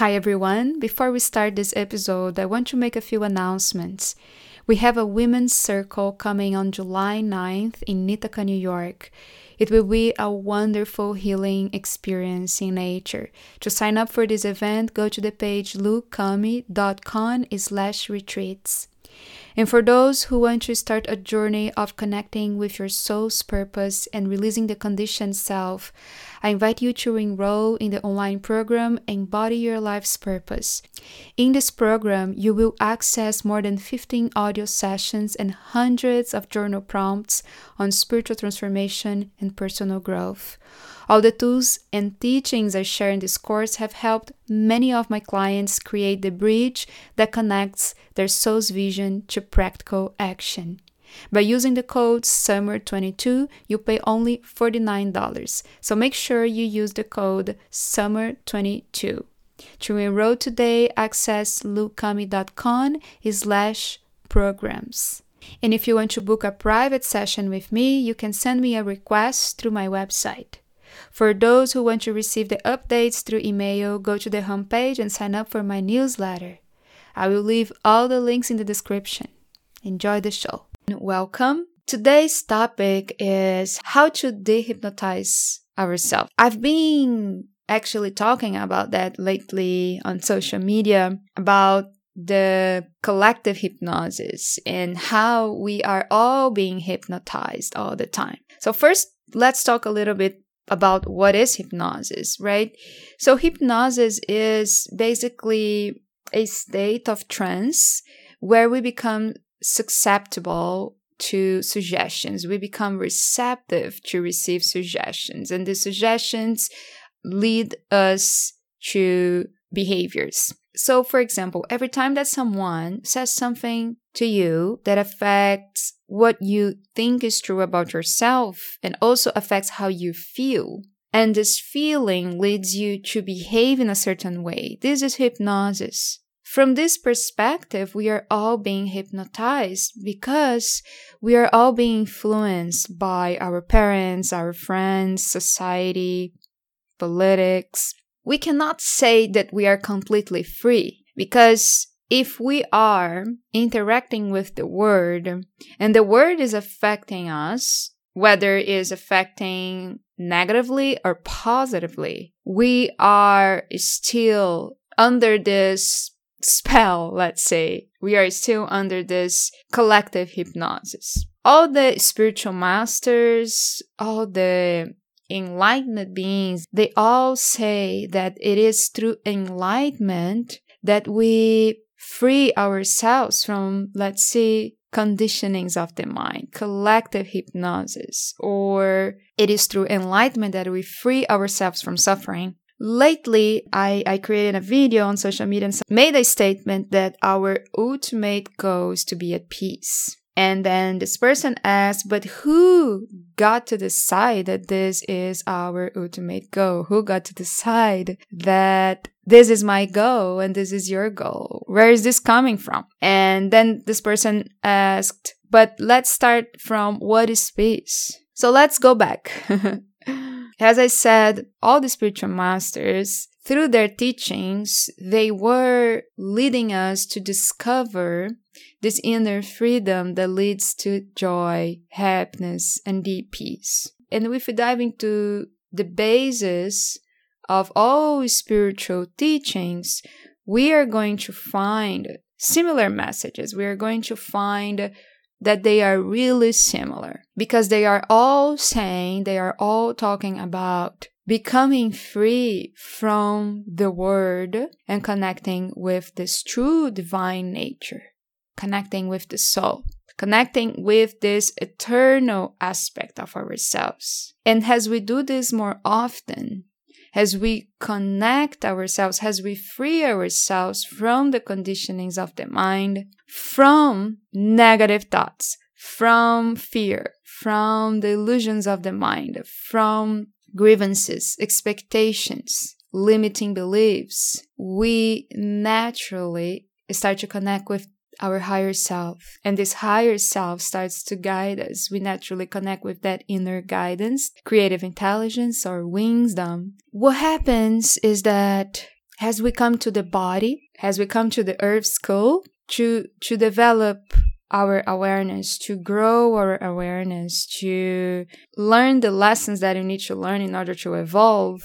Hi everyone. Before we start this episode, I want to make a few announcements. We have a women's circle coming on July 9th in Ithaca, New York. It will be a wonderful healing experience in nature. To sign up for this event, go to the page lucami.com slash retreats. And for those who want to start a journey of connecting with your soul's purpose and releasing the conditioned self, I invite you to enroll in the online program Embody Your Life's Purpose. In this program, you will access more than 15 audio sessions and hundreds of journal prompts on spiritual transformation and personal growth. All the tools and teachings I share in this course have helped many of my clients create the bridge that connects their soul's vision to practical action. By using the code SUMMER22, you pay only $49. So make sure you use the code SUMMER22. To enroll today, access lucami.com slash programs. And if you want to book a private session with me, you can send me a request through my website. For those who want to receive the updates through email, go to the homepage and sign up for my newsletter. I will leave all the links in the description. Enjoy the show. Welcome. Today's topic is how to dehypnotize ourselves. I've been actually talking about that lately on social media about the collective hypnosis and how we are all being hypnotized all the time. So, first, let's talk a little bit about what is hypnosis, right? So, hypnosis is basically a state of trance where we become susceptible to suggestions. We become receptive to receive suggestions, and the suggestions lead us to behaviors. So, for example, every time that someone says something to you that affects what you think is true about yourself and also affects how you feel, and this feeling leads you to behave in a certain way, this is hypnosis. From this perspective, we are all being hypnotized because we are all being influenced by our parents, our friends, society, politics, we cannot say that we are completely free because if we are interacting with the word and the word is affecting us, whether it is affecting negatively or positively, we are still under this spell, let's say. We are still under this collective hypnosis. All the spiritual masters, all the enlightened beings, they all say that it is through enlightenment that we free ourselves from, let's say, conditionings of the mind, collective hypnosis, or it is through enlightenment that we free ourselves from suffering. Lately, I, I created a video on social media and made a statement that our ultimate goal is to be at peace. And then this person asked, but who got to decide that this is our ultimate goal? Who got to decide that this is my goal and this is your goal? Where is this coming from? And then this person asked, but let's start from what is peace? So let's go back. As I said, all the spiritual masters through their teachings, they were leading us to discover this inner freedom that leads to joy, happiness, and deep peace. And if we dive into the basis of all spiritual teachings, we are going to find similar messages. We are going to find that they are really similar because they are all saying, they are all talking about becoming free from the word and connecting with this true divine nature, connecting with the soul, connecting with this eternal aspect of ourselves. And as we do this more often, as we connect ourselves, as we free ourselves from the conditionings of the mind, from negative thoughts, from fear, from the illusions of the mind, from grievances, expectations, limiting beliefs, we naturally start to connect with our higher self. And this higher self starts to guide us. We naturally connect with that inner guidance, creative intelligence, or wisdom. What happens is that as we come to the body, as we come to the earth school, to, to develop our awareness, to grow our awareness, to learn the lessons that you need to learn in order to evolve,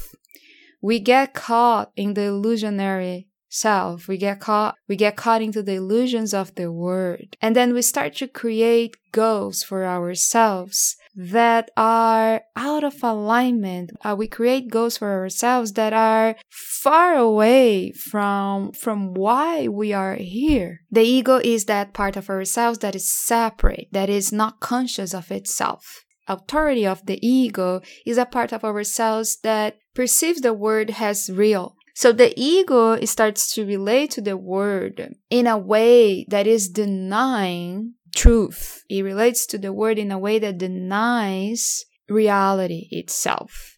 we get caught in the illusionary self. We get caught, we get caught into the illusions of the word. And then we start to create goals for ourselves that are out of alignment. Uh, we create goals for ourselves that are far away from, from why we are here. The ego is that part of ourselves that is separate, that is not conscious of itself authority of the ego is a part of ourselves that perceives the word as real. So the ego starts to relate to the word in a way that is denying truth. It relates to the word in a way that denies reality itself.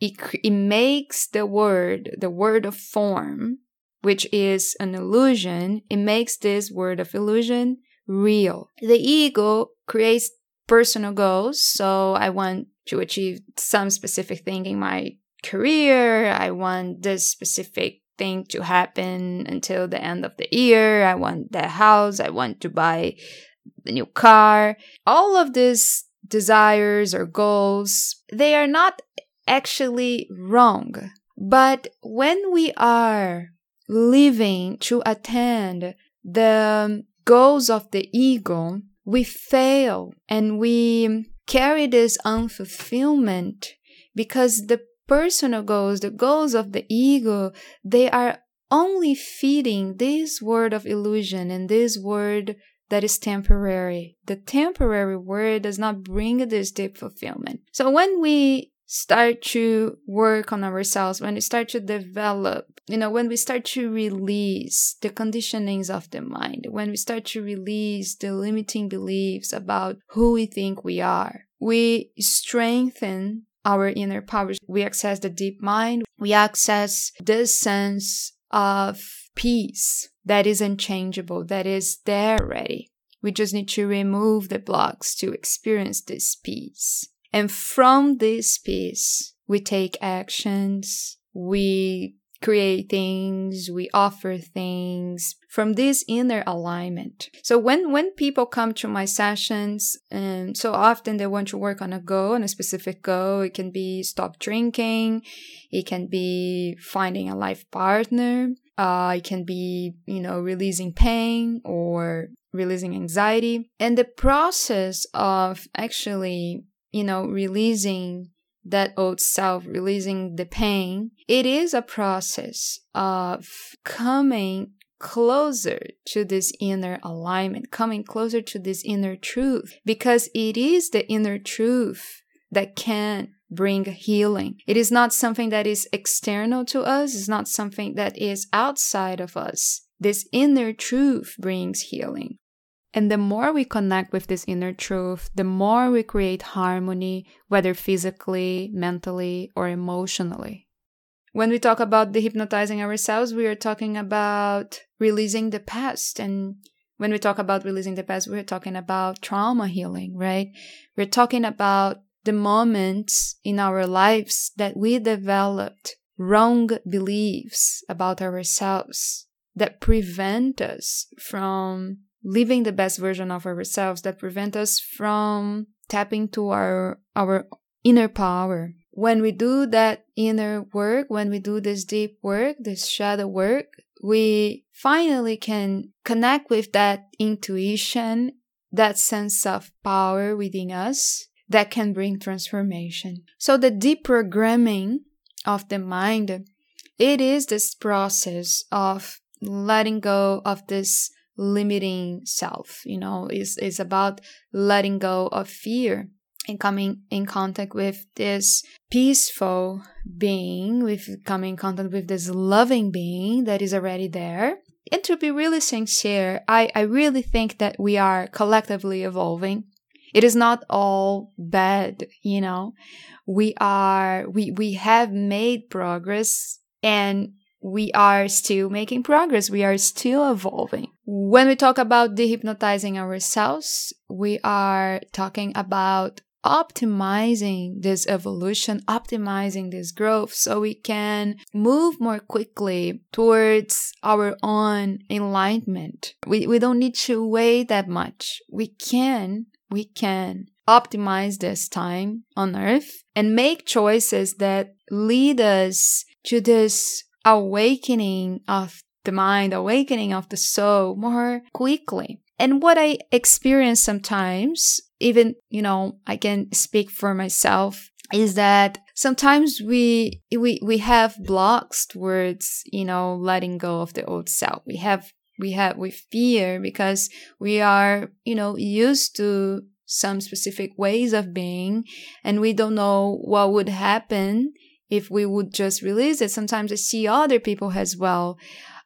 It, it makes the word, the word of form, which is an illusion, it makes this word of illusion real. The ego creates personal goals. So I want to achieve some specific thing in my career. I want this specific thing to happen until the end of the year. I want the house. I want to buy the new car. All of these desires or goals, they are not actually wrong. But when we are living to attend the goals of the ego, we fail and we carry this unfulfillment because the personal goals, the goals of the ego, they are only feeding this word of illusion and this word that is temporary. The temporary word does not bring this deep fulfillment. So when we start to work on ourselves, when we start to develop, you know, when we start to release the conditionings of the mind, when we start to release the limiting beliefs about who we think we are, we strengthen our inner powers. We access the deep mind. We access this sense of peace that is unchangeable, that is there already. We just need to remove the blocks to experience this peace. And from this peace, we take actions, we create things, we offer things from this inner alignment. So when, when people come to my sessions, and so often they want to work on a goal, on a specific goal, it can be stop drinking, it can be finding a life partner, uh, it can be, you know, releasing pain or releasing anxiety. And the process of actually you know, releasing that old self, releasing the pain, it is a process of coming closer to this inner alignment, coming closer to this inner truth, because it is the inner truth that can bring healing. It is not something that is external to us, it's not something that is outside of us. This inner truth brings healing. And the more we connect with this inner truth, the more we create harmony, whether physically, mentally, or emotionally. When we talk about dehypnotizing ourselves, we are talking about releasing the past. And when we talk about releasing the past, we're talking about trauma healing, right? We're talking about the moments in our lives that we developed wrong beliefs about ourselves that prevent us from living the best version of ourselves that prevent us from tapping to our our inner power. When we do that inner work when we do this deep work this shadow work we finally can connect with that intuition that sense of power within us that can bring transformation. So the deprogramming of the mind it is this process of letting go of this limiting self you know is is about letting go of fear and coming in contact with this peaceful being with coming in contact with this loving being that is already there. And to be really sincere i i really think that we are collectively evolving. It is not all bad you know. We are we we have made progress and we are still making progress. We are still evolving. When we talk about dehypnotizing ourselves, we are talking about optimizing this evolution, optimizing this growth so we can move more quickly towards our own enlightenment. We, we don't need to wait that much. We can, we can optimize this time on earth and make choices that lead us to this awakening of the mind, awakening of the soul more quickly. And what I experience sometimes, even, you know, I can speak for myself, is that sometimes we we we have blocks towards, you know, letting go of the old self. We have we have we fear because we are, you know, used to some specific ways of being and we don't know what would happen if we would just release it. Sometimes I see other people as well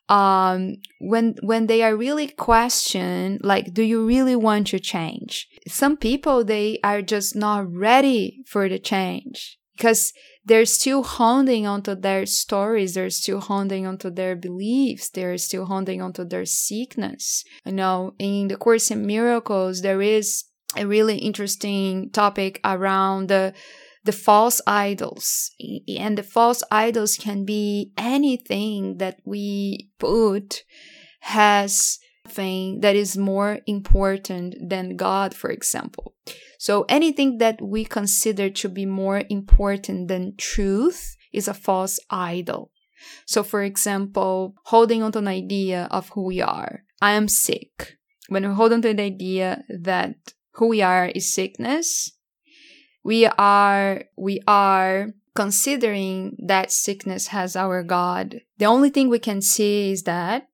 um, when when they are really questioned, like, do you really want to change? Some people they are just not ready for the change because they're still holding onto their stories, they're still holding onto their beliefs, they're still holding onto their sickness. You know, in the Course in Miracles, there is a really interesting topic around the the false idols. And the false idols can be anything that we put has thing that is more important than God, for example. So anything that we consider to be more important than truth is a false idol. So for example, holding on to an idea of who we are. I am sick. When we hold on to the idea that who we are is sickness, we are we are considering that sickness has our god. The only thing we can see is that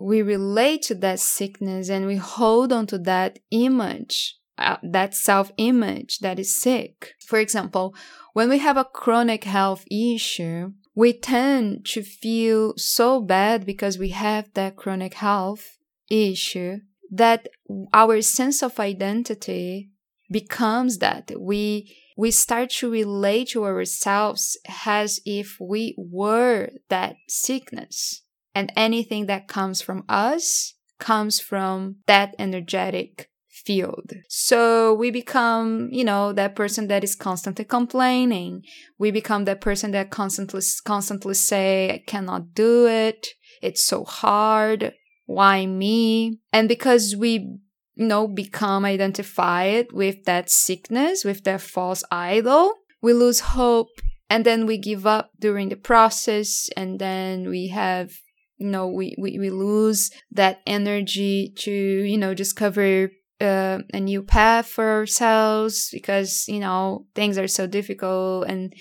we relate to that sickness and we hold on to that image uh, that self image that is sick. For example when we have a chronic health issue we tend to feel so bad because we have that chronic health issue that our sense of identity becomes that we we start to relate to ourselves as if we were that sickness and anything that comes from us comes from that energetic field. So we become, you know, that person that is constantly complaining. We become that person that constantly constantly say I cannot do it. It's so hard. Why me? And because we you know, become identified with that sickness, with that false idol, we lose hope and then we give up during the process and then we have you know we, we, we lose that energy to you know discover uh, a new path for ourselves because you know things are so difficult. And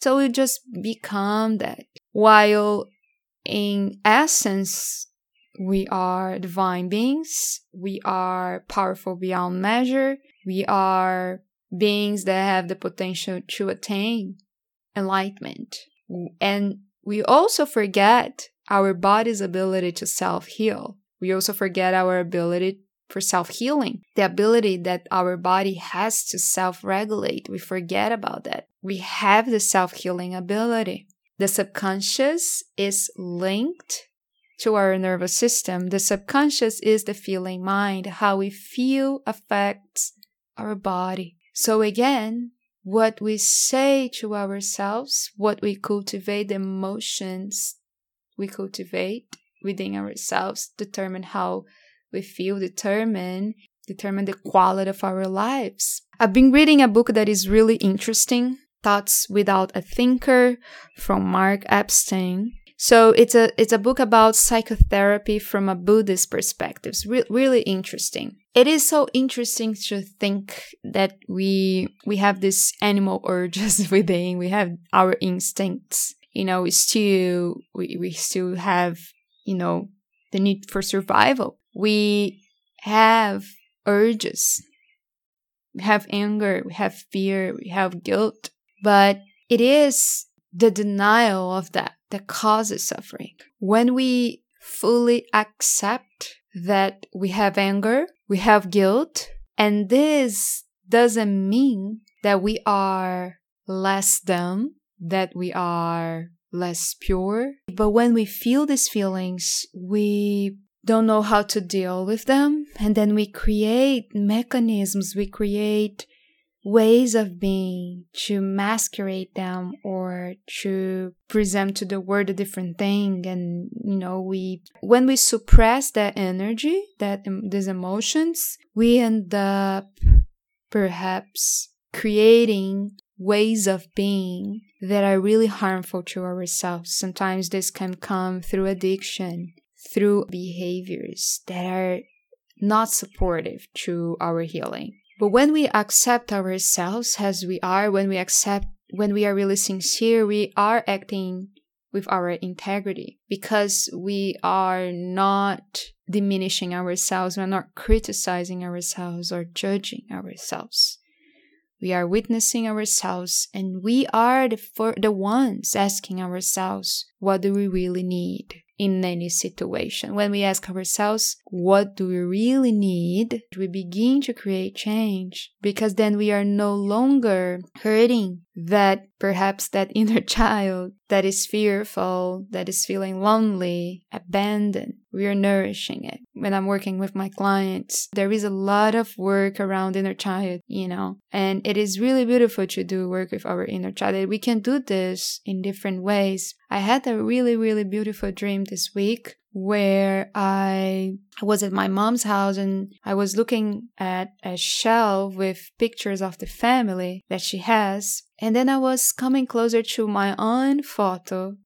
so we just become that while in essence we are divine beings. We are powerful beyond measure. We are beings that have the potential to attain enlightenment. And we also forget our body's ability to self heal. We also forget our ability for self healing, the ability that our body has to self regulate. We forget about that. We have the self healing ability. The subconscious is linked to our nervous system. The subconscious is the feeling mind. How we feel affects our body. So again, what we say to ourselves, what we cultivate, the emotions we cultivate within ourselves determine how we feel, determine determine the quality of our lives. I've been reading a book that is really interesting, Thoughts Without a Thinker from Mark Epstein. So it's a it's a book about psychotherapy from a Buddhist perspective. It's re- really interesting. It is so interesting to think that we we have these animal urges within. We have our instincts. You know, we still we, we still have you know the need for survival. We have urges. We have anger. We have fear. We have guilt. But it is the denial of that that causes suffering. When we fully accept that we have anger, we have guilt, and this doesn't mean that we are less dumb, that we are less pure. But when we feel these feelings, we don't know how to deal with them. And then we create mechanisms, we create ways of being to masquerade them or to present to the world a different thing. And you know we when we suppress that energy that these emotions we end up perhaps creating ways of being that are really harmful to ourselves. Sometimes this can come through addiction through behaviors that are not supportive to our healing but when we accept ourselves as we are, when we accept, when we are really sincere, we are acting with our integrity because we are not diminishing ourselves, we're not criticizing ourselves or judging ourselves. We are witnessing ourselves and we are the, for, the ones asking ourselves, what do we really need? In any situation. When we ask ourselves, what do we really need? We begin to create change because then we are no longer hurting that perhaps that inner child that is fearful, that is feeling lonely, abandoned. We are nourishing it. When I'm working with my clients, there is a lot of work around inner child, you know, and it is really beautiful to do work with our inner child. We can do this in different ways. I had a really, really beautiful dream this week where I was at my mom's house and I was looking at a shelf with pictures of the family that she has. And then I was coming closer to my own photo,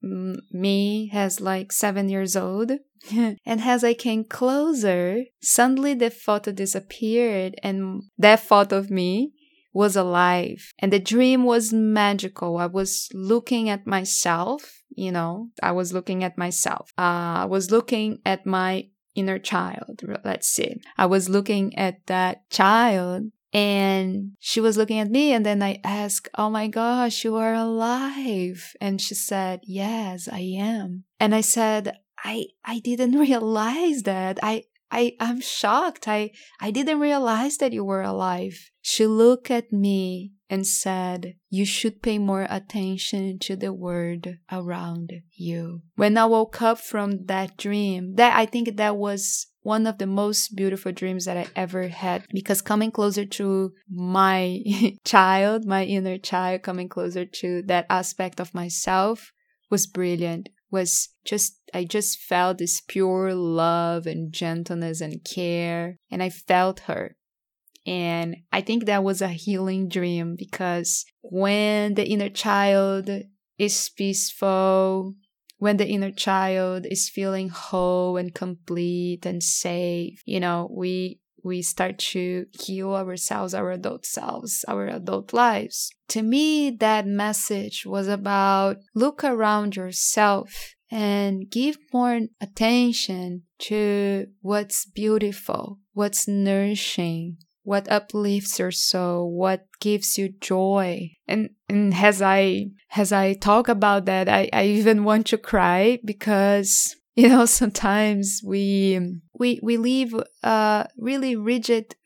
me as like seven years old. and as I came closer, suddenly the photo disappeared and that photo of me was alive and the dream was magical. I was looking at myself you know, I was looking at myself. Uh, I was looking at my inner child, let's see. I was looking at that child and she was looking at me and then I asked, "Oh my gosh, you are alive." And she said, "Yes, I am." And I said, "I I didn't realize that. I I I'm shocked. I I didn't realize that you were alive." She looked at me and said, You should pay more attention to the world around you. When I woke up from that dream, that I think that was one of the most beautiful dreams that I ever had because coming closer to my child, my inner child, coming closer to that aspect of myself was brilliant. Was just, I just felt this pure love and gentleness and care, and I felt her. And I think that was a healing dream because when the inner child is peaceful, when the inner child is feeling whole and complete and safe, you know, we we start to heal ourselves, our adult selves, our adult lives. To me, that message was about look around yourself and give more attention to what's beautiful, what's nourishing, what uplifts your soul what gives you joy and and as i as i talk about that i, I even want to cry because you know sometimes we we we live uh really rigid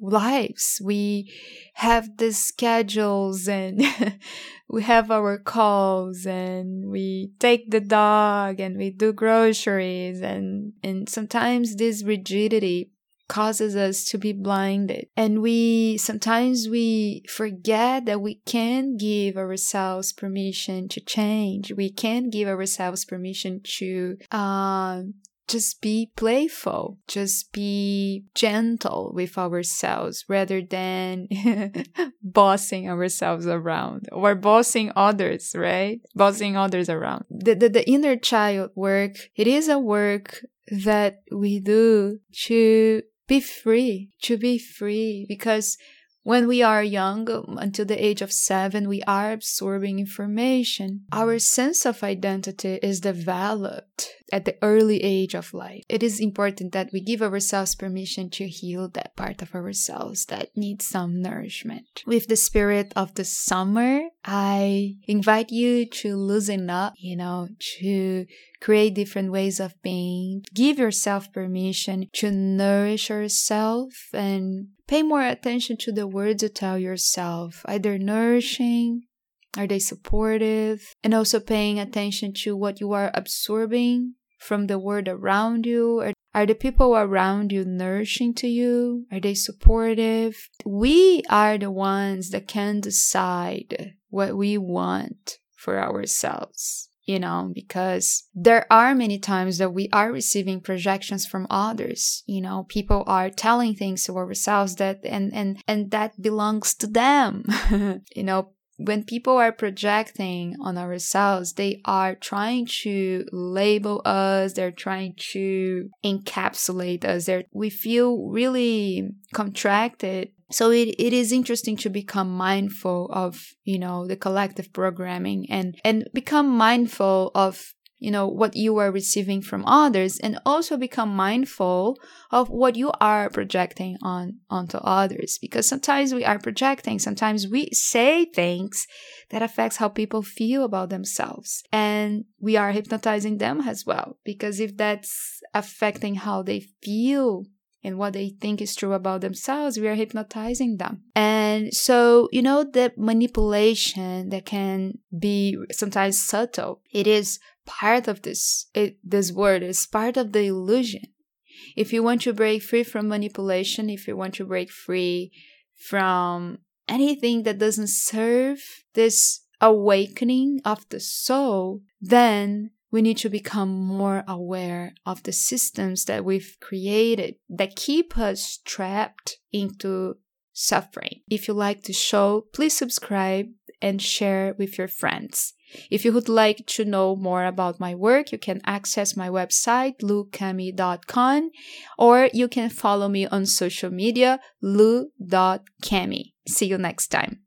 lives. We have the schedules and we have our calls and we take the dog and we do groceries and and sometimes this rigidity causes us to be blinded. And we sometimes we forget that we can give ourselves permission to change. We can give ourselves permission to uh, just be playful, just be gentle with ourselves rather than bossing ourselves around or bossing others, right? Bossing others around. The, the, the inner child work, it is a work that we do to be free, to be free, because when we are young, until the age of seven, we are absorbing information. Our sense of identity is developed at the early age of life. It is important that we give ourselves permission to heal that part of ourselves that needs some nourishment. With the spirit of the summer, I invite you to loosen up, you know, to create different ways of being. Give yourself permission to nourish yourself and pay more attention to the words you tell yourself, either nourishing, are they supportive? And also paying attention to what you are absorbing from the world around you? Are, are the people around you nourishing to you? Are they supportive? We are the ones that can decide what we want for ourselves you know, because there are many times that we are receiving projections from others. You know, people are telling things to ourselves that and and and that belongs to them. you know, when people are projecting on ourselves, they are trying to label us, they're trying to encapsulate us. They're, we feel really contracted so it, it is interesting to become mindful of you know the collective programming and and become mindful of you know what you are receiving from others and also become mindful of what you are projecting on onto others. Because sometimes we are projecting sometimes we say things that affects how people feel about themselves. And we are hypnotizing them as well. Because if that's affecting how they feel and what they think is true about themselves, we are hypnotizing them. And so, you know, the manipulation that can be sometimes subtle, it is part of this, it, this word is part of the illusion. If you want to break free from manipulation, if you want to break free from anything that doesn't serve this awakening of the soul, then we need to become more aware of the systems that we've created that keep us trapped into suffering. If you like the show, please subscribe and share with your friends. If you would like to know more about my work, you can access my website, lucami.com, or you can follow me on social media, lu.cami. See you next time.